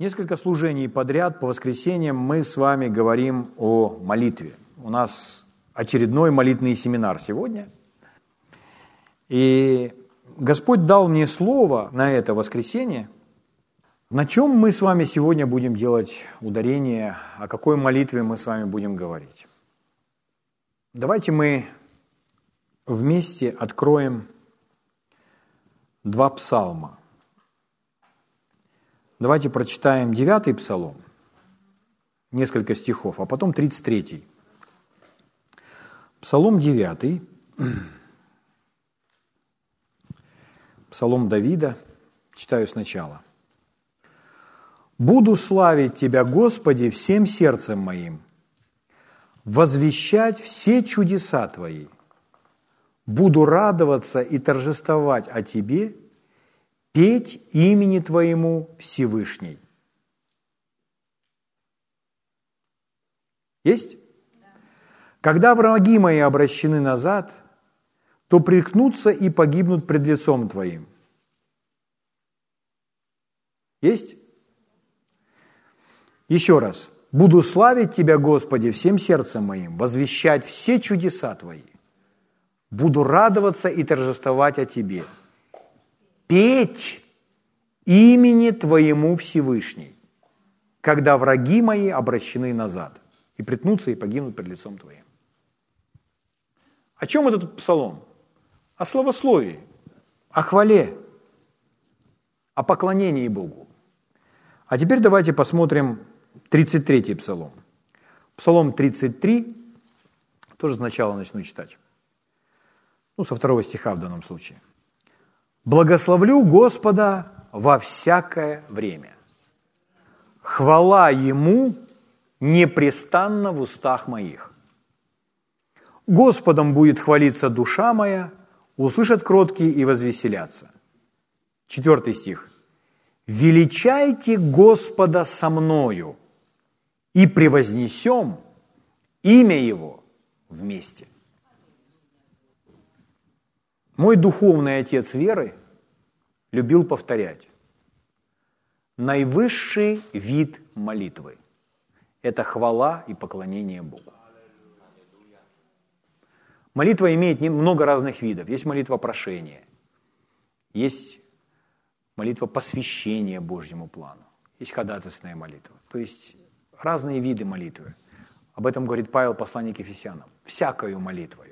Несколько служений подряд по воскресеньям мы с вами говорим о молитве. У нас очередной молитвенный семинар сегодня. И Господь дал мне слово на это воскресенье. На чем мы с вами сегодня будем делать ударение, о какой молитве мы с вами будем говорить? Давайте мы вместе откроем два псалма. Давайте прочитаем 9 псалом, несколько стихов, а потом 33. Псалом 9, Псалом Давида, читаю сначала. «Буду славить Тебя, Господи, всем сердцем моим, возвещать все чудеса Твои. Буду радоваться и торжествовать о Тебе – петь имени Твоему Всевышний. Есть? Когда враги мои обращены назад, то прикнутся и погибнут пред лицом Твоим. Есть? Еще раз. Буду славить Тебя, Господи, всем сердцем моим, возвещать все чудеса Твои. Буду радоваться и торжествовать о Тебе – петь имени Твоему Всевышний, когда враги мои обращены назад и притнутся и погибнут перед лицом Твоим. О чем этот псалом? О славословии, о хвале, о поклонении Богу. А теперь давайте посмотрим 33-й псалом. Псалом 33, тоже сначала начну читать. Ну, со второго стиха в данном случае. Благословлю Господа во всякое время. Хвала Ему непрестанно в устах моих. Господом будет хвалиться душа моя, услышат кроткие и возвеселятся. Четвертый стих. «Величайте Господа со мною, и превознесем имя Его вместе». Мой духовный отец веры любил повторять. Наивысший вид молитвы – это хвала и поклонение Богу. Молитва имеет много разных видов. Есть молитва прошения, есть молитва посвящения Божьему плану, есть ходатайственная молитва. То есть разные виды молитвы. Об этом говорит Павел, посланник Ефесянам. Всякою молитвою.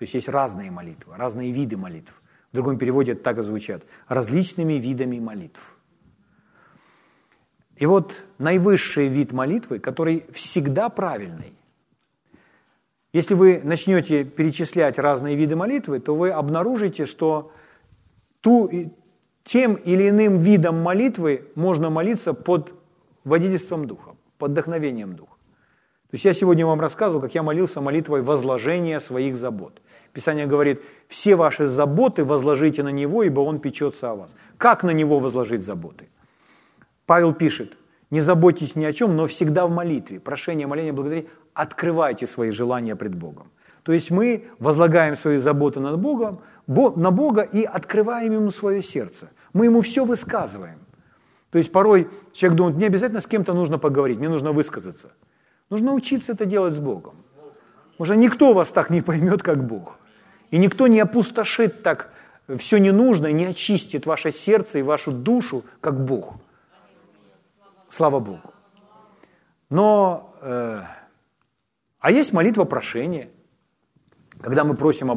То есть есть разные молитвы, разные виды молитв. В другом переводе это так и звучат. Различными видами молитв. И вот наивысший вид молитвы, который всегда правильный. Если вы начнете перечислять разные виды молитвы, то вы обнаружите, что ту, тем или иным видом молитвы можно молиться под водительством Духа, под вдохновением Духа. То есть я сегодня вам рассказывал, как я молился молитвой возложения своих забот. Писание говорит, все ваши заботы возложите на Него, ибо Он печется о вас. Как на Него возложить заботы? Павел пишет, не заботьтесь ни о чем, но всегда в молитве, прошение, моление, благодарение, открывайте свои желания пред Богом. То есть мы возлагаем свои заботы над Богом, на Бога и открываем Ему свое сердце. Мы Ему все высказываем. То есть порой человек думает, мне обязательно с кем-то нужно поговорить, мне нужно высказаться. Нужно учиться это делать с Богом. Уже никто вас так не поймет, как Бог. И никто не опустошит так все ненужное, не очистит ваше сердце и вашу душу, как Бог. Слава Богу. Но, э, а есть молитва прошения, когда мы просим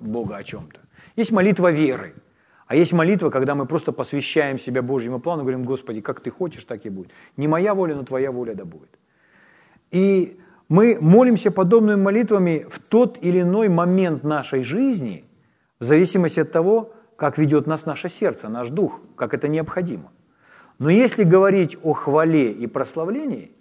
Бога о чем-то. Есть молитва веры, а есть молитва, когда мы просто посвящаем себя Божьему плану, говорим, Господи, как ты хочешь, так и будет. Не моя воля, но твоя воля да будет. И мы молимся подобными молитвами в тот или иной момент нашей жизни, в зависимости от того, как ведет нас наше сердце, наш дух, как это необходимо. Но если говорить о хвале и прославлении,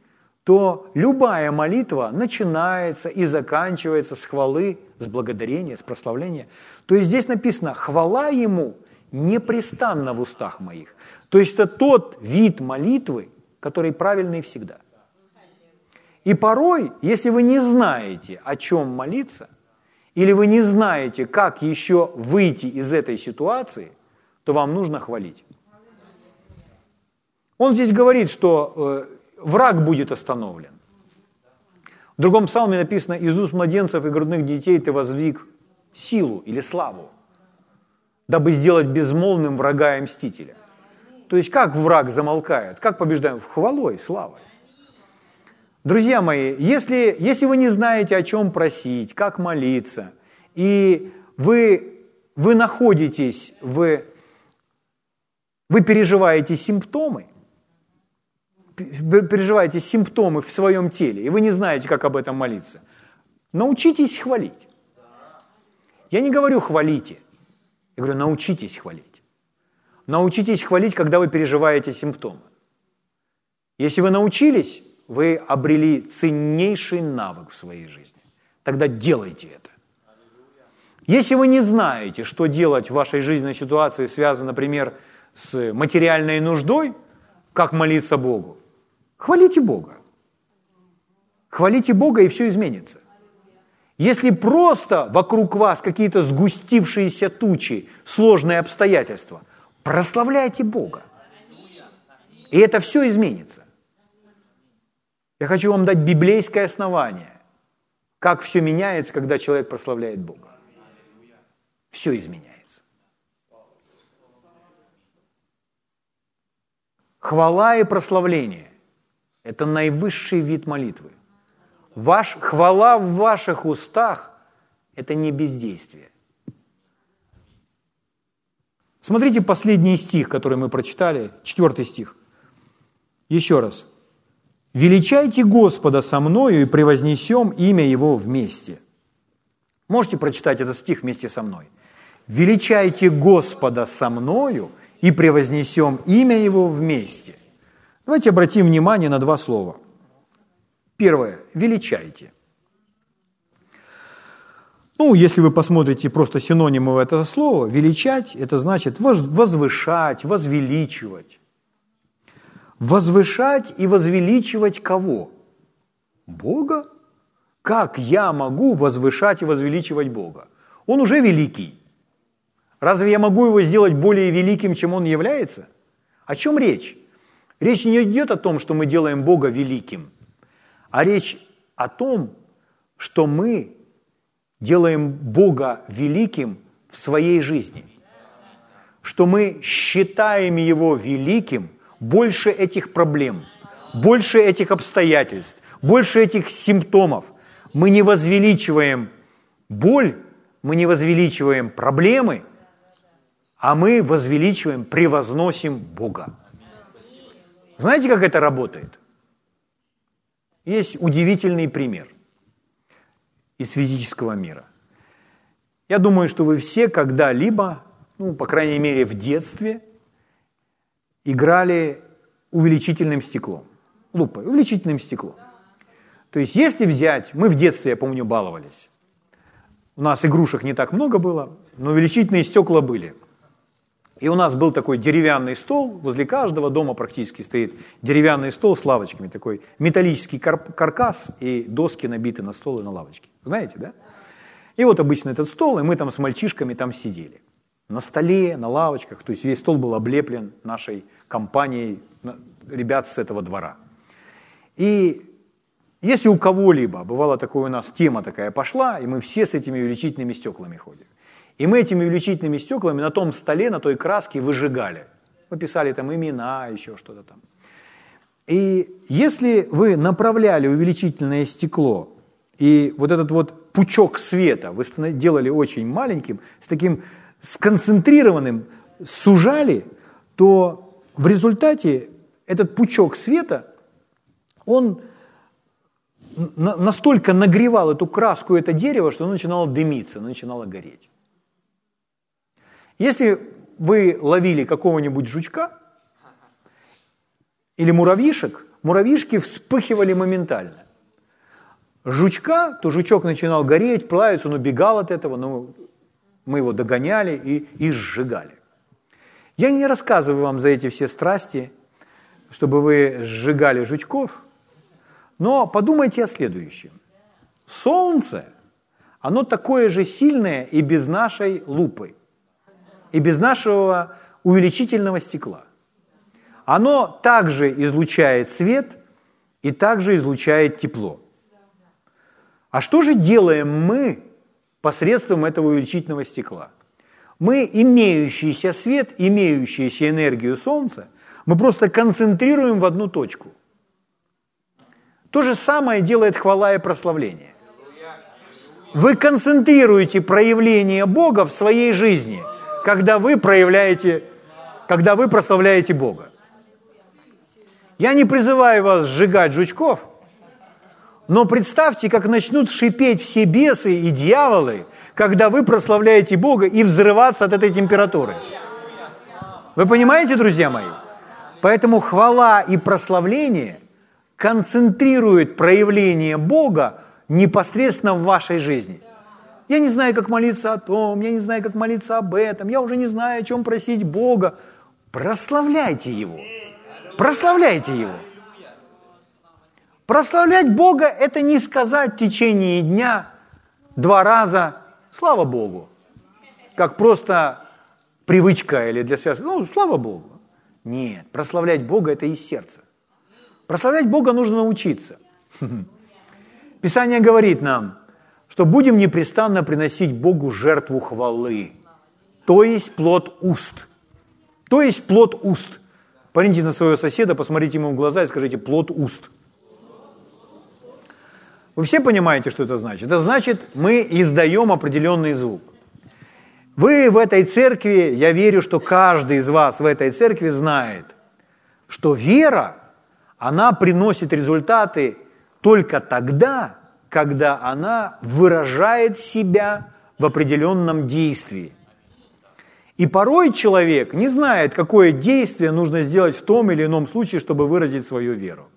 то любая молитва начинается и заканчивается с хвалы, с благодарения, с прославления. То есть здесь написано «хвала Ему непрестанно в устах моих». То есть это тот вид молитвы, который правильный всегда. И порой, если вы не знаете, о чем молиться, или вы не знаете, как еще выйти из этой ситуации, то вам нужно хвалить. Он здесь говорит, что э, враг будет остановлен. В другом псалме написано, из уст младенцев и грудных детей ты воздвиг силу или славу, дабы сделать безмолвным врага и мстителя. То есть как враг замолкает? Как побеждаем? Хвалой, славой. Друзья мои, если, если вы не знаете, о чем просить, как молиться, и вы, вы находитесь в... Вы переживаете симптомы, вы переживаете симптомы в своем теле, и вы не знаете, как об этом молиться, научитесь хвалить. Я не говорю хвалите, я говорю научитесь хвалить. Научитесь хвалить, когда вы переживаете симптомы. Если вы научились, вы обрели ценнейший навык в своей жизни. Тогда делайте это. Если вы не знаете, что делать в вашей жизненной ситуации, связанной, например, с материальной нуждой, как молиться Богу, хвалите Бога. Хвалите Бога, и все изменится. Если просто вокруг вас какие-то сгустившиеся тучи, сложные обстоятельства, прославляйте Бога. И это все изменится. Я хочу вам дать библейское основание, как все меняется, когда человек прославляет Бога. Все изменяется. Хвала и прославление – это наивысший вид молитвы. Ваш, хвала в ваших устах – это не бездействие. Смотрите последний стих, который мы прочитали, четвертый стих. Еще раз – «Величайте Господа со мною и превознесем имя Его вместе». Можете прочитать этот стих вместе со мной. «Величайте Господа со мною и превознесем имя Его вместе». Давайте обратим внимание на два слова. Первое – величайте. Ну, если вы посмотрите просто синонимы этого слова, величать – это значит возвышать, возвеличивать возвышать и возвеличивать кого? Бога? Как я могу возвышать и возвеличивать Бога? Он уже великий. Разве я могу его сделать более великим, чем он является? О чем речь? Речь не идет о том, что мы делаем Бога великим, а речь о том, что мы делаем Бога великим в своей жизни, что мы считаем Его великим больше этих проблем, больше этих обстоятельств, больше этих симптомов. Мы не возвеличиваем боль, мы не возвеличиваем проблемы, а мы возвеличиваем, превозносим Бога. Знаете, как это работает? Есть удивительный пример из физического мира. Я думаю, что вы все когда-либо, ну, по крайней мере, в детстве – играли увеличительным стеклом, лупой, увеличительным стеклом. То есть если взять, мы в детстве, я помню, баловались. У нас игрушек не так много было, но увеличительные стекла были. И у нас был такой деревянный стол, возле каждого дома практически стоит деревянный стол с лавочками, такой металлический кар- каркас и доски набиты на стол и на лавочки. Знаете, да? И вот обычно этот стол, и мы там с мальчишками там сидели. На столе, на лавочках, то есть весь стол был облеплен нашей компанией ребят с этого двора. И если у кого-либо, бывало такое у нас, тема такая пошла, и мы все с этими увеличительными стеклами ходим. И мы этими увеличительными стеклами на том столе, на той краске выжигали. Мы писали там имена, еще что-то там. И если вы направляли увеличительное стекло, и вот этот вот пучок света вы делали очень маленьким, с таким сконцентрированным, сужали, то в результате этот пучок света, он настолько нагревал эту краску, это дерево, что оно начинало дымиться, оно начинало гореть. Если вы ловили какого-нибудь жучка или муравьишек, муравьишки вспыхивали моментально. Жучка, то жучок начинал гореть, плавиться, он убегал от этого, но мы его догоняли и, и сжигали. Я не рассказываю вам за эти все страсти, чтобы вы сжигали жучков, но подумайте о следующем. Солнце, оно такое же сильное и без нашей лупы, и без нашего увеличительного стекла. оно также излучает свет и также излучает тепло. А что же делаем мы посредством этого увеличительного стекла? Мы, имеющийся свет, имеющийся энергию Солнца, мы просто концентрируем в одну точку. То же самое делает хвала и прославление. Вы концентрируете проявление Бога в своей жизни, когда вы проявляете, когда вы прославляете Бога. Я не призываю вас сжигать жучков, но представьте, как начнут шипеть все бесы и дьяволы, когда вы прославляете Бога и взрываться от этой температуры. Вы понимаете, друзья мои? Поэтому хвала и прославление концентрирует проявление Бога непосредственно в вашей жизни. Я не знаю, как молиться о том, я не знаю, как молиться об этом, я уже не знаю, о чем просить Бога. Прославляйте Его. Прославляйте Его. Прославлять Бога – это не сказать в течение дня два раза «Слава Богу», как просто привычка или для связи. Ну, слава Богу. Нет, прославлять Бога – это из сердца. Прославлять Бога нужно научиться. Писание говорит нам, что будем непрестанно приносить Богу жертву хвалы, то есть плод уст. То есть плод уст. Поверните на своего соседа, посмотрите ему в глаза и скажите «плод уст». Вы все понимаете, что это значит? Это значит, мы издаем определенный звук. Вы в этой церкви, я верю, что каждый из вас в этой церкви знает, что вера, она приносит результаты только тогда, когда она выражает себя в определенном действии. И порой человек не знает, какое действие нужно сделать в том или ином случае, чтобы выразить свою веру.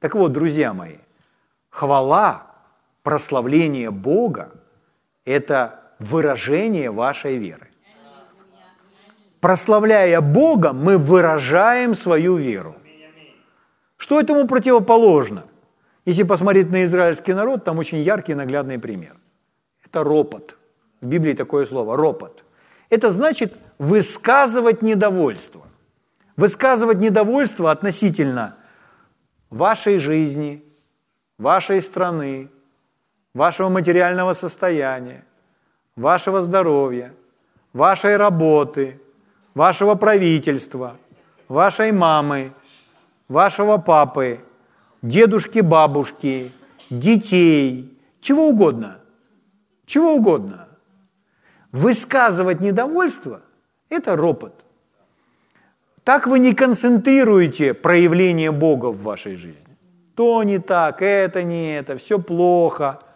Так вот, друзья мои, хвала, прославление Бога – это выражение вашей веры. Прославляя Бога, мы выражаем свою веру. Что этому противоположно? Если посмотреть на израильский народ, там очень яркий наглядный пример. Это ропот. В Библии такое слово – ропот. Это значит высказывать недовольство. Высказывать недовольство относительно вашей жизни, вашей страны, вашего материального состояния, вашего здоровья, вашей работы, вашего правительства, вашей мамы, вашего папы, дедушки, бабушки, детей, чего угодно. Чего угодно. Высказывать недовольство – это ропот. Так вы не концентрируете проявление Бога в вашей жизни. То не так, это не это, все плохо –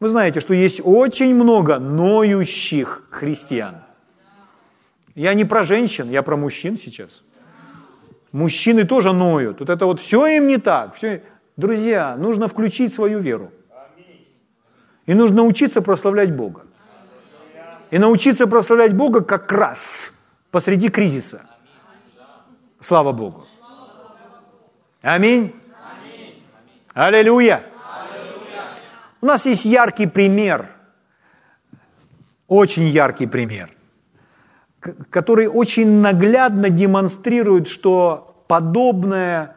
вы знаете, что есть очень много ноющих христиан. Я не про женщин, я про мужчин сейчас. Мужчины тоже ноют. Вот это вот все им не так. Все... Друзья, нужно включить свою веру. И нужно учиться прославлять Бога. И научиться прославлять Бога как раз посреди кризиса. Слава Богу. Аминь. Аллилуйя. У нас есть яркий пример, очень яркий пример, который очень наглядно демонстрирует, что подобное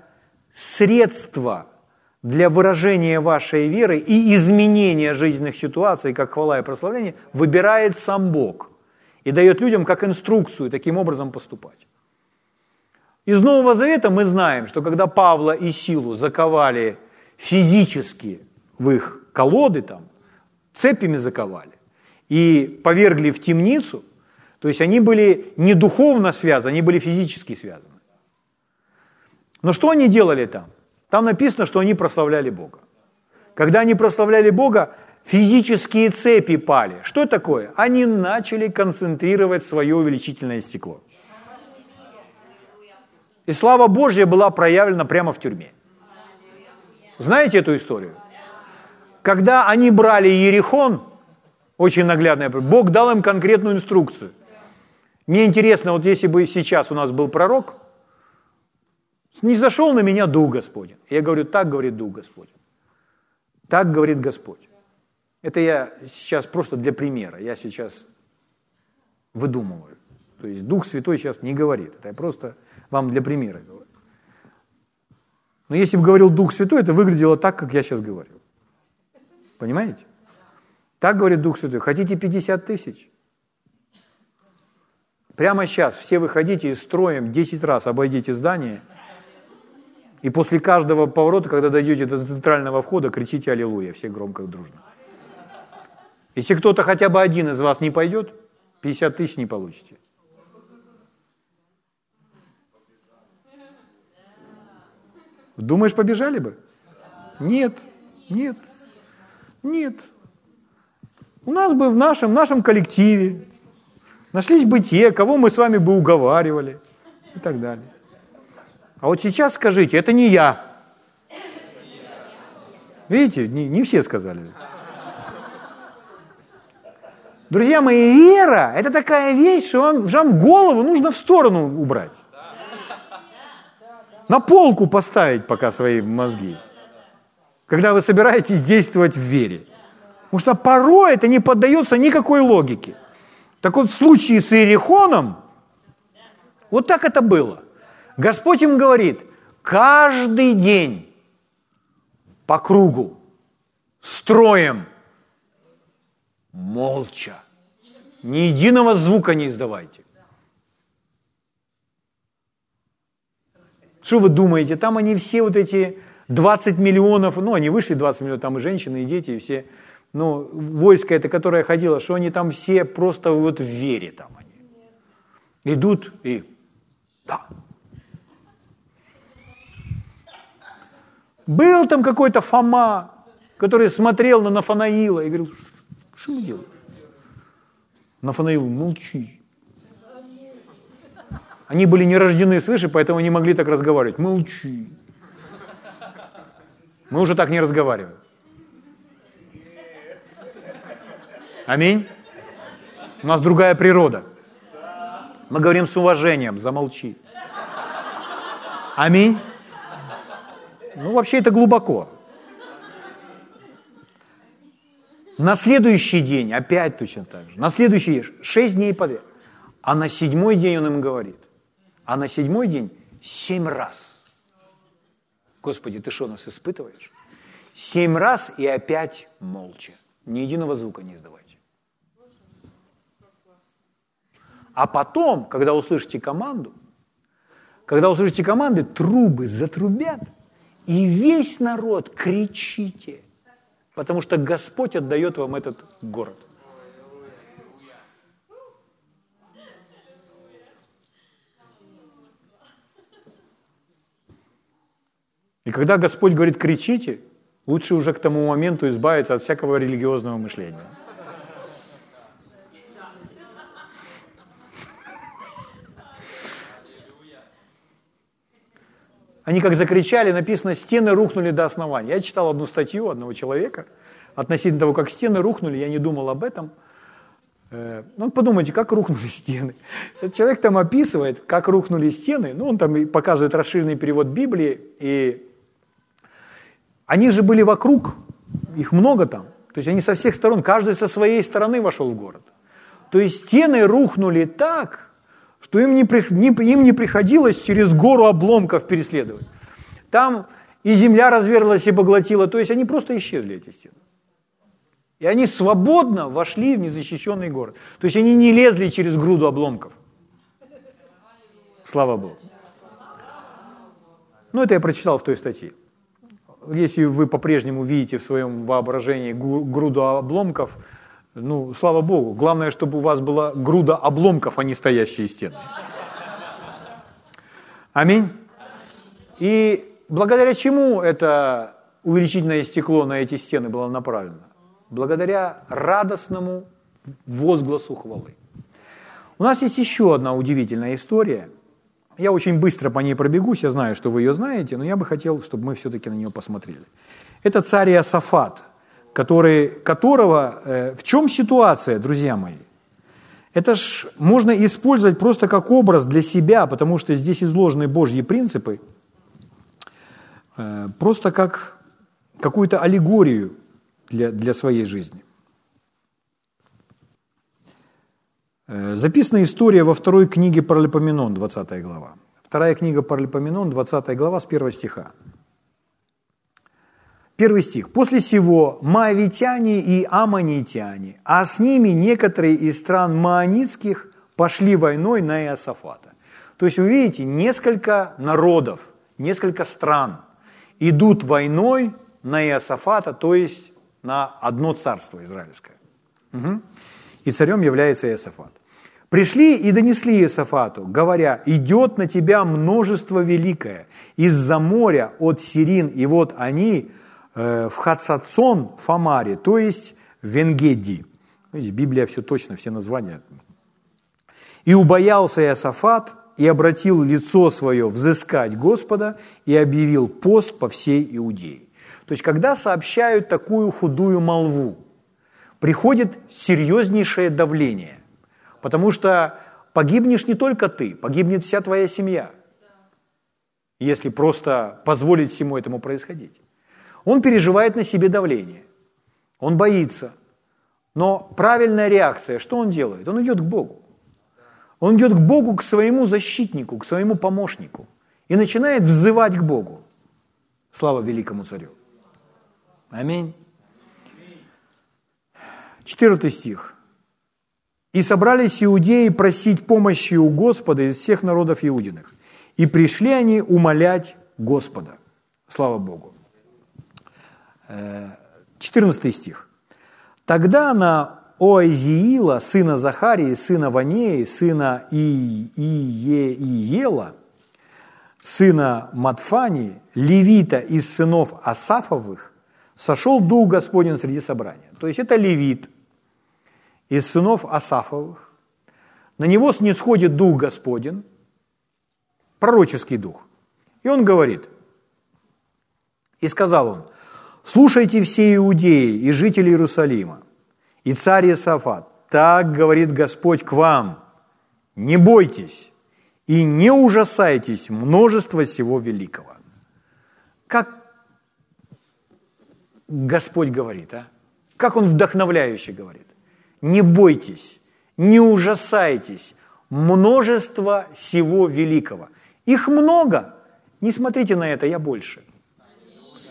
средство для выражения вашей веры и изменения жизненных ситуаций, как хвала и прославление, выбирает сам Бог и дает людям как инструкцию таким образом поступать. Из Нового Завета мы знаем, что когда Павла и Силу заковали физически в их колоды там, цепями заковали и повергли в темницу, то есть они были не духовно связаны, они были физически связаны. Но что они делали там? Там написано, что они прославляли Бога. Когда они прославляли Бога, физические цепи пали. Что такое? Они начали концентрировать свое увеличительное стекло. И слава Божья была проявлена прямо в тюрьме. Знаете эту историю? когда они брали Ерихон, очень наглядная, Бог дал им конкретную инструкцию. Мне интересно, вот если бы сейчас у нас был пророк, не зашел на меня Дух Господень. Я говорю, так говорит Дух Господень. Так говорит Господь. Это я сейчас просто для примера. Я сейчас выдумываю. То есть Дух Святой сейчас не говорит. Это я просто Вам для примера говорю. Но если бы говорил Дух Святой, это выглядело так, как я сейчас говорю. Понимаете? Так говорит Дух Святой. Хотите 50 тысяч? Прямо сейчас все выходите и строим 10 раз обойдите здание. И после каждого поворота, когда дойдете до центрального входа, кричите «Аллилуйя» все громко и дружно. Если кто-то хотя бы один из вас не пойдет, 50 тысяч не получите. Думаешь, побежали бы? Нет, нет, нет. У нас бы в нашем, в нашем коллективе нашлись бы те, кого мы с вами бы уговаривали и так далее. А вот сейчас скажите, это не я. Видите, не, не все сказали. Друзья мои, вера – это такая вещь, что вам, вам голову нужно в сторону убрать. На полку поставить пока свои мозги. Когда вы собираетесь действовать в вере. Потому что порой это не поддается никакой логике. Так вот, в случае с Иерихоном, вот так это было. Господь им говорит, каждый день по кругу, строем, молча, ни единого звука не издавайте. Что вы думаете, там они все вот эти 20 миллионов, ну, они вышли 20 миллионов, там и женщины, и дети, и все, ну, войско это, которое ходило, что они там все просто вот в вере там они. Идут и, да. Был там какой-то Фома, который смотрел на Нафанаила и говорил, что мы делаем? Нафанаил, молчи. Они были не рождены свыше, поэтому не могли так разговаривать. Молчи. Мы уже так не разговариваем. Аминь. У нас другая природа. Мы говорим с уважением, замолчи. Аминь. Ну, вообще это глубоко. На следующий день опять точно так же. На следующий день, шесть дней подряд. А на седьмой день он им говорит. А на седьмой день семь раз. Господи, ты что, нас испытываешь? Семь раз и опять молча. Ни единого звука не издавайте. А потом, когда услышите команду, когда услышите команды, трубы затрубят, и весь народ кричите, потому что Господь отдает вам этот город. И когда Господь говорит «кричите», лучше уже к тому моменту избавиться от всякого религиозного мышления. Они как закричали, написано, стены рухнули до основания. Я читал одну статью одного человека относительно того, как стены рухнули, я не думал об этом. Э, ну, подумайте, как рухнули стены. Этот человек там описывает, как рухнули стены. Ну, он там показывает расширенный перевод Библии, и они же были вокруг, их много там. То есть они со всех сторон, каждый со своей стороны вошел в город. То есть стены рухнули так, что им не, не, им не приходилось через гору обломков переследовать. Там и земля разверлась и поглотила, то есть они просто исчезли, эти стены. И они свободно вошли в незащищенный город. То есть они не лезли через груду обломков. Слава Богу. Ну, это я прочитал в той статье если вы по-прежнему видите в своем воображении груду обломков, ну, слава Богу. Главное, чтобы у вас была груда обломков, а не стоящие стены. Аминь. И благодаря чему это увеличительное стекло на эти стены было направлено? Благодаря радостному возгласу хвалы. У нас есть еще одна удивительная история – я очень быстро по ней пробегусь, я знаю, что вы ее знаете, но я бы хотел, чтобы мы все-таки на нее посмотрели. Это царь Иосафат, который, которого... Э, в чем ситуация, друзья мои? Это ж можно использовать просто как образ для себя, потому что здесь изложены Божьи принципы, э, просто как какую-то аллегорию для, для своей жизни. Э, записана история во второй книге Паралипоменон, 20 глава. Вторая книга Паралипоменон, 20 глава, с 1 стиха. Первый стих. «После сего маавитяне и аммонитяне, а с ними некоторые из стран маонитских пошли войной на Иосафата». То есть вы видите, несколько народов, несколько стран идут войной на Иосафата, то есть на одно царство израильское. Угу. И царем является Иосафат. Пришли и донесли Иосафату, говоря, идет на тебя множество великое из-за моря от Сирин, и вот они э, в Хацацон, Фамаре, то есть в Венгеди. Видите, Библия все точно, все названия. И убоялся Иосафат, и обратил лицо свое взыскать Господа, и объявил пост по всей Иудее. То есть, когда сообщают такую худую молву, приходит серьезнейшее давление, потому что погибнешь не только ты, погибнет вся твоя семья, если просто позволить всему этому происходить. Он переживает на себе давление, он боится, но правильная реакция, что он делает? Он идет к Богу. Он идет к Богу, к своему защитнику, к своему помощнику и начинает взывать к Богу. Слава великому царю. Аминь. 14 стих. «И собрались иудеи просить помощи у Господа из всех народов иудиных. И пришли они умолять Господа». Слава Богу. 14 э, стих. «Тогда на Оазиила, сына Захарии, сына Ванеи, сына И, Ие, Иела, сына Матфани, левита из сынов Асафовых, сошел Дух Господень среди собрания. То есть это левит из сынов Асафовых. На него снисходит Дух Господень, пророческий дух. И он говорит, и сказал он, слушайте все иудеи и жители Иерусалима, и царь Иосафат, так говорит Господь к вам, не бойтесь и не ужасайтесь множества всего великого. Как Господь говорит, а? Как Он вдохновляюще говорит. Не бойтесь, не ужасайтесь, множество всего великого. Их много. Не смотрите на это, я больше.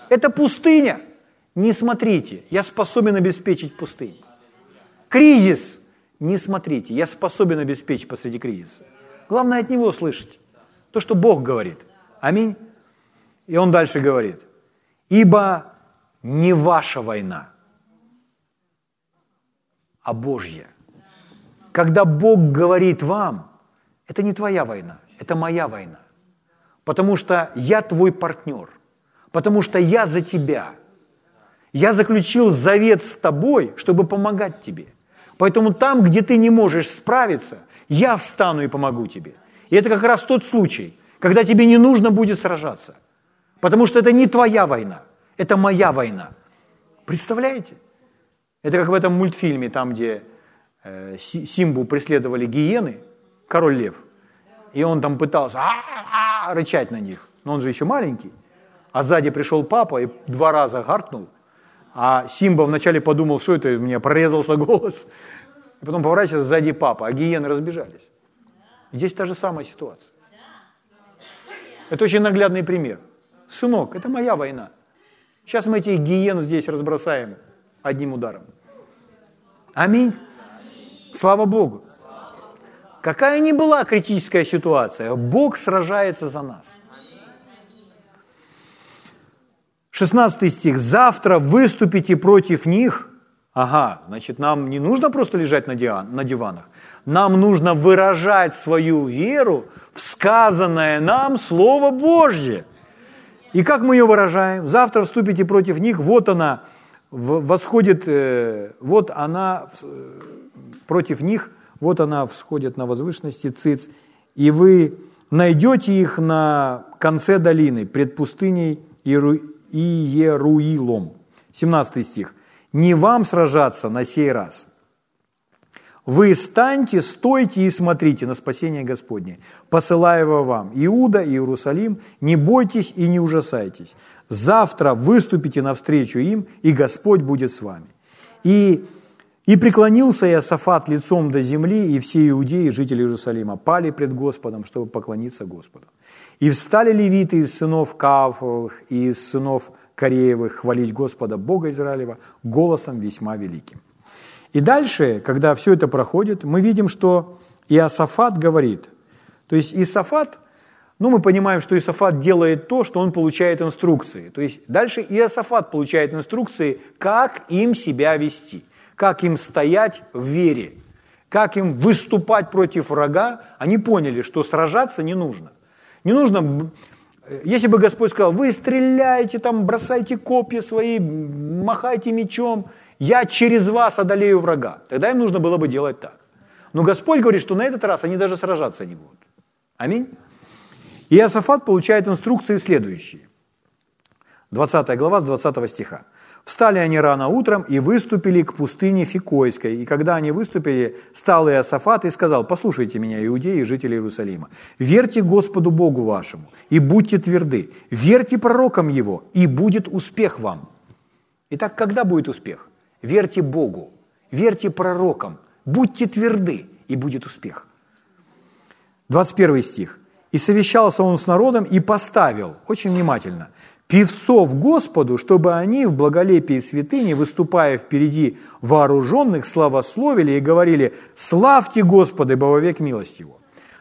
Это пустыня. Не смотрите, я способен обеспечить пустыню. Кризис. Не смотрите, я способен обеспечить посреди кризиса. Главное от него слышать. То, что Бог говорит. Аминь. И он дальше говорит. Ибо не ваша война, а Божья. Когда Бог говорит вам, это не твоя война, это моя война. Потому что я твой партнер, потому что я за тебя. Я заключил завет с тобой, чтобы помогать тебе. Поэтому там, где ты не можешь справиться, я встану и помогу тебе. И это как раз тот случай, когда тебе не нужно будет сражаться. Потому что это не твоя война – это моя война. Представляете? Это как в этом мультфильме, там, где э, Симбу преследовали гиены, король лев, и он там пытался рычать на них, но он же еще маленький, а сзади пришел папа и два раза гаркнул, а Симба вначале подумал, что это, у меня прорезался голос, и потом поворачивается сзади папа, а гиены разбежались. Здесь та же самая ситуация. Это очень наглядный пример. Сынок, это моя война. Сейчас мы этих гиен здесь разбросаем одним ударом. Аминь. Слава Богу. Какая ни была критическая ситуация, Бог сражается за нас. 16 стих. «Завтра выступите против них». Ага, значит, нам не нужно просто лежать на, диван, на диванах. Нам нужно выражать свою веру в сказанное нам Слово Божье. И как мы ее выражаем? Завтра вступите против них, вот она восходит, э, вот она против них, вот она всходит на возвышенности циц, и вы найдете их на конце долины, пред пустыней Иеруилом. 17 стих. «Не вам сражаться на сей раз, вы станьте, стойте и смотрите на спасение Господне, посылая его вам. Иуда Иерусалим, не бойтесь и не ужасайтесь. Завтра выступите навстречу им, и Господь будет с вами. И, и преклонился Иосафат лицом до земли, и все иудеи, жители Иерусалима, пали пред Господом, чтобы поклониться Господу. И встали левиты из сынов Каафовых и из сынов Кореевых хвалить Господа Бога Израилева голосом весьма великим. И дальше, когда все это проходит, мы видим, что Иосафат говорит, то есть Иосафат, ну мы понимаем, что Иосафат делает то, что он получает инструкции. То есть дальше Иосафат получает инструкции, как им себя вести, как им стоять в вере, как им выступать против врага. Они поняли, что сражаться не нужно. Не нужно если бы Господь сказал, вы стреляете, там, бросайте копья свои, махайте мечом, я через вас одолею врага. Тогда им нужно было бы делать так. Но Господь говорит, что на этот раз они даже сражаться не будут. Аминь. И Иосафат получает инструкции следующие. 20 глава с 20 стиха. Встали они рано утром и выступили к пустыне Фикойской. И когда они выступили, стал Иосафат и сказал, послушайте меня, иудеи и жители Иерусалима, верьте Господу Богу вашему и будьте тверды, верьте пророкам Его, и будет успех вам. Итак, когда будет успех? Верьте Богу, верьте пророкам, будьте тверды, и будет успех. 21 стих. «И совещался он с народом и поставил, очень внимательно – певцов Господу, чтобы они в благолепии святыни, выступая впереди вооруженных, славословили и говорили «Славьте Господа, ибо век милость Его».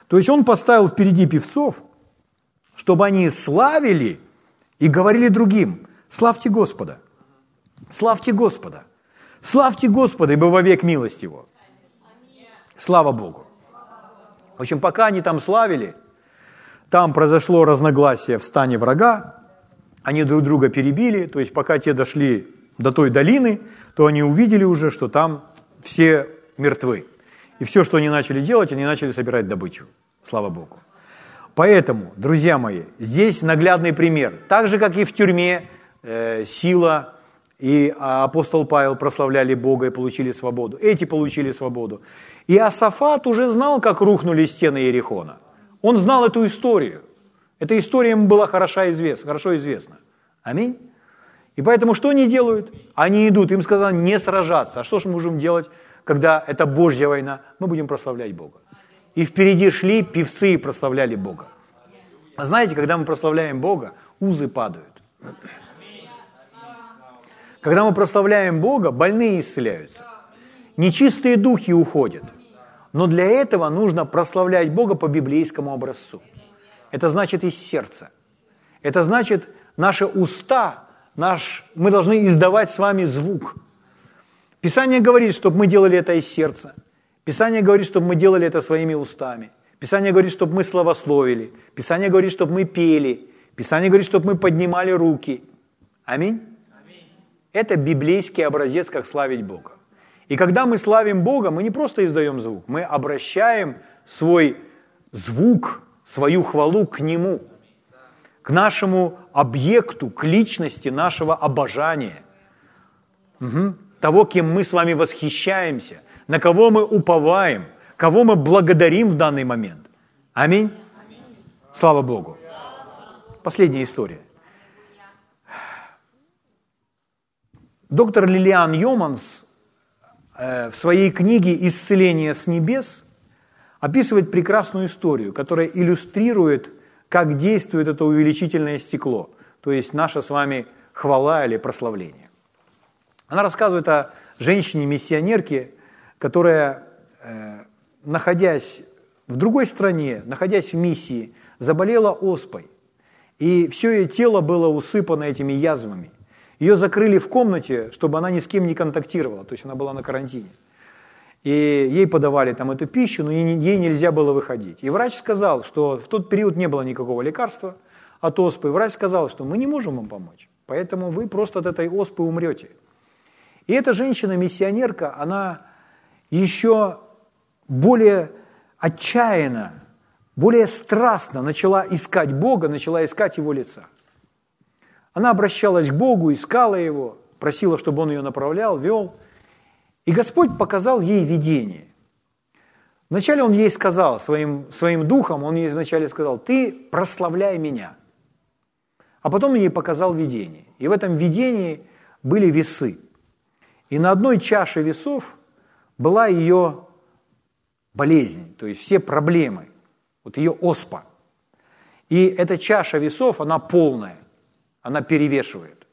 То есть он поставил впереди певцов, чтобы они славили и говорили другим «Славьте Господа, славьте Господа, славьте Господа, ибо век милость Его». Слава Богу. В общем, пока они там славили, там произошло разногласие в стане врага, они друг друга перебили, то есть пока те дошли до той долины, то они увидели уже, что там все мертвы. И все, что они начали делать, они начали собирать добычу. Слава Богу. Поэтому, друзья мои, здесь наглядный пример. Так же, как и в тюрьме, э, Сила и апостол Павел прославляли Бога и получили свободу. Эти получили свободу. И Асафат уже знал, как рухнули стены Иерихона. Он знал эту историю. Эта история ему была хорошо известна. Хорошо известна. Аминь. И поэтому что они делают? Они идут, им сказано не сражаться. А что же мы можем делать, когда это Божья война? Мы будем прославлять Бога. И впереди шли певцы и прославляли Бога. А знаете, когда мы прославляем Бога, узы падают. Когда мы прославляем Бога, больные исцеляются. Нечистые духи уходят. Но для этого нужно прославлять Бога по библейскому образцу. Это значит из сердца. Это значит наши уста, наш, мы должны издавать с вами звук. Писание говорит, чтобы мы делали это из сердца. Писание говорит, чтобы мы делали это своими устами. Писание говорит, чтобы мы славословили. Писание говорит, чтобы мы пели. Писание говорит, чтобы мы поднимали руки. Аминь. Это библейский образец, как славить Бога. И когда мы славим Бога, мы не просто издаем звук, мы обращаем свой звук свою хвалу к Нему, к нашему объекту, к личности нашего обожания, угу. того, кем мы с вами восхищаемся, на кого мы уповаем, кого мы благодарим в данный момент. Аминь. Слава Богу. Последняя история. Доктор Лилиан Йоманс в своей книге «Исцеление с небес» описывает прекрасную историю, которая иллюстрирует, как действует это увеличительное стекло, то есть наша с вами хвала или прославление. Она рассказывает о женщине-миссионерке, которая, э, находясь в другой стране, находясь в миссии, заболела оспой. И все ее тело было усыпано этими язвами. Ее закрыли в комнате, чтобы она ни с кем не контактировала, то есть она была на карантине и ей подавали там эту пищу, но ей нельзя было выходить. И врач сказал, что в тот период не было никакого лекарства от оспы. Врач сказал, что мы не можем вам помочь, поэтому вы просто от этой оспы умрете. И эта женщина-миссионерка, она еще более отчаянно, более страстно начала искать Бога, начала искать Его лица. Она обращалась к Богу, искала Его, просила, чтобы Он ее направлял, вел – и Господь показал ей видение. Вначале Он ей сказал, своим, своим духом, Он ей вначале сказал, ты прославляй меня. А потом Он ей показал видение. И в этом видении были весы. И на одной чаше весов была ее болезнь, то есть все проблемы, вот ее оспа. И эта чаша весов, она полная, она перевешивает.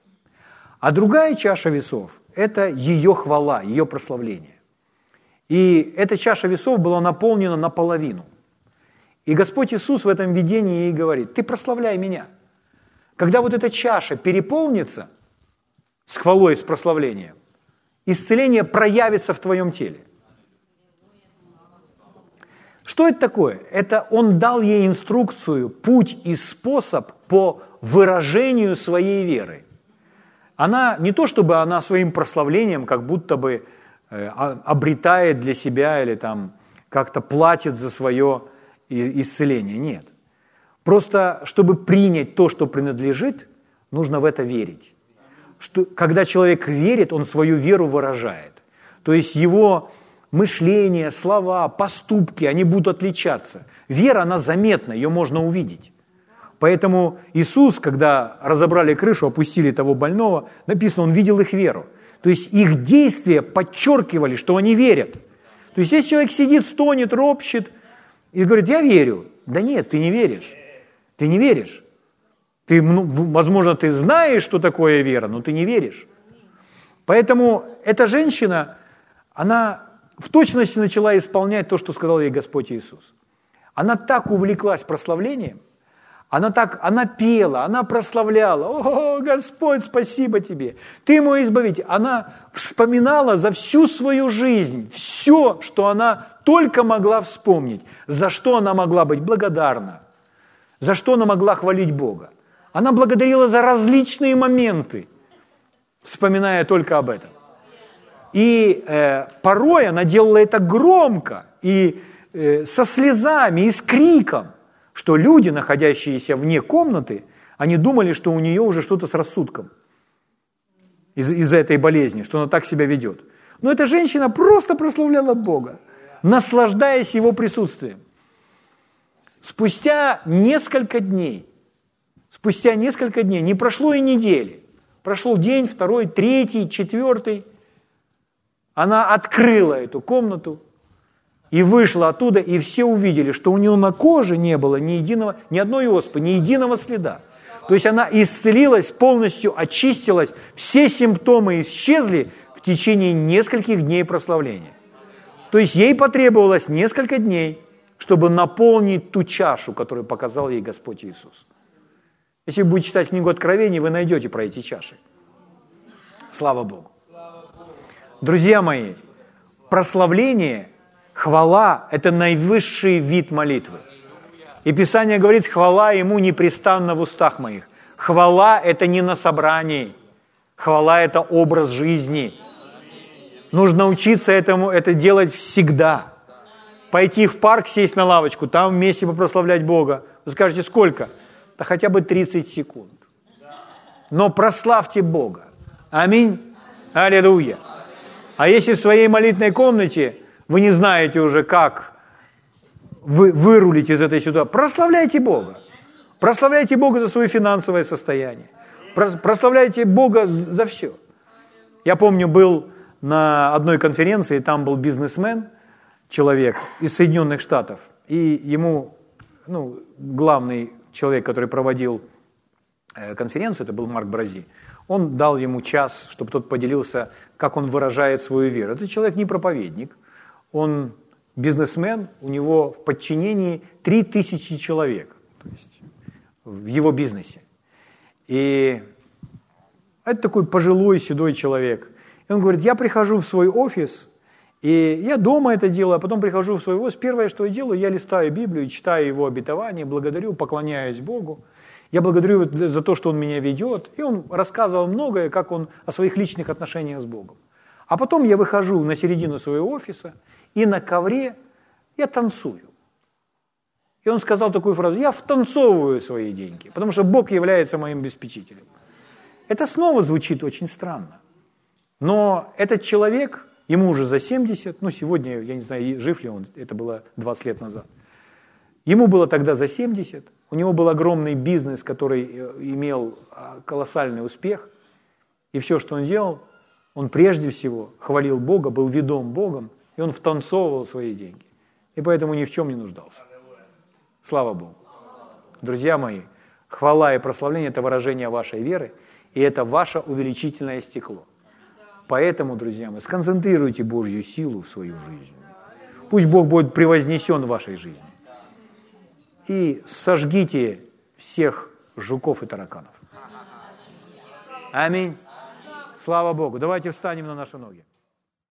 А другая чаша весов – это ее хвала, ее прославление. И эта чаша весов была наполнена наполовину. И Господь Иисус в этом видении ей говорит, ты прославляй меня. Когда вот эта чаша переполнится с хвалой, с прославлением, исцеление проявится в твоем теле. Что это такое? Это он дал ей инструкцию, путь и способ по выражению своей веры. Она не то, чтобы она своим прославлением как будто бы э, обретает для себя или там как-то платит за свое исцеление. Нет. Просто, чтобы принять то, что принадлежит, нужно в это верить. Что, когда человек верит, он свою веру выражает. То есть его мышление, слова, поступки, они будут отличаться. Вера, она заметна, ее можно увидеть. Поэтому Иисус, когда разобрали крышу, опустили того больного, написано, он видел их веру. То есть их действия подчеркивали, что они верят. То есть если человек сидит, стонет, ропщет и говорит, я верю. Да нет, ты не веришь. Ты не веришь. Ты, ну, возможно, ты знаешь, что такое вера, но ты не веришь. Поэтому эта женщина, она в точности начала исполнять то, что сказал ей Господь Иисус. Она так увлеклась прославлением, она так, она пела, она прославляла. О, Господь, спасибо тебе. Ты мой избавитель. Она вспоминала за всю свою жизнь все, что она только могла вспомнить, за что она могла быть благодарна, за что она могла хвалить Бога. Она благодарила за различные моменты, вспоминая только об этом. И э, порой она делала это громко и э, со слезами и с криком, что люди, находящиеся вне комнаты, они думали, что у нее уже что-то с рассудком из- из-за этой болезни, что она так себя ведет. Но эта женщина просто прославляла Бога, наслаждаясь Его присутствием. Спустя несколько дней, спустя несколько дней, не прошло и недели, прошел день, второй, третий, четвертый – она открыла эту комнату и вышла оттуда, и все увидели, что у нее на коже не было ни, единого, ни одной оспы, ни единого следа. То есть она исцелилась, полностью очистилась, все симптомы исчезли в течение нескольких дней прославления. То есть ей потребовалось несколько дней, чтобы наполнить ту чашу, которую показал ей Господь Иисус. Если вы будете читать книгу Откровений, вы найдете про эти чаши. Слава Богу. Друзья мои, прославление, хвала – это наивысший вид молитвы. И Писание говорит, хвала Ему непрестанно в устах моих. Хвала – это не на собрании. Хвала – это образ жизни. Нужно учиться этому, это делать всегда. Пойти в парк, сесть на лавочку, там вместе попрославлять Бога. Вы скажете, сколько? Да хотя бы 30 секунд. Но прославьте Бога. Аминь. Аллилуйя. А если в своей молитвенной комнате вы не знаете уже, как вы вырулить из этой ситуации, прославляйте Бога. Прославляйте Бога за свое финансовое состояние. Прославляйте Бога за все. Я помню, был на одной конференции, там был бизнесмен, человек из Соединенных Штатов, и ему, ну, главный человек, который проводил э, конференцию, это был Марк Брази, он дал ему час, чтобы тот поделился, как он выражает свою веру. Этот человек не проповедник, он бизнесмен, у него в подчинении 3000 человек, то есть в его бизнесе. И это такой пожилой, седой человек. И он говорит, я прихожу в свой офис, и я дома это делаю, а потом прихожу в свой офис. Первое, что я делаю, я листаю Библию, читаю его обетование, благодарю, поклоняюсь Богу. Я благодарю за то, что он меня ведет. И он рассказывал многое, как он о своих личных отношениях с Богом. А потом я выхожу на середину своего офиса, и на ковре я танцую. И он сказал такую фразу, я втанцовываю свои деньги, потому что Бог является моим обеспечителем. Это снова звучит очень странно. Но этот человек, ему уже за 70, ну сегодня, я не знаю, жив ли он, это было 20 лет назад. Ему было тогда за 70, у него был огромный бизнес, который э, имел а, колоссальный успех. И все, что он делал, он прежде всего хвалил Бога, был ведом Богом, и он втанцовывал свои деньги. И поэтому ни в чем не нуждался. Слава Богу. друзья мои, хвала и прославление – это выражение вашей веры, и это ваше увеличительное стекло. Поэтому, друзья мои, сконцентрируйте Божью силу в свою жизнь. Пусть Бог будет превознесен в вашей жизни. И сожгите всех жуков и тараканов. Аминь. Слава Богу. Давайте встанем на наши ноги.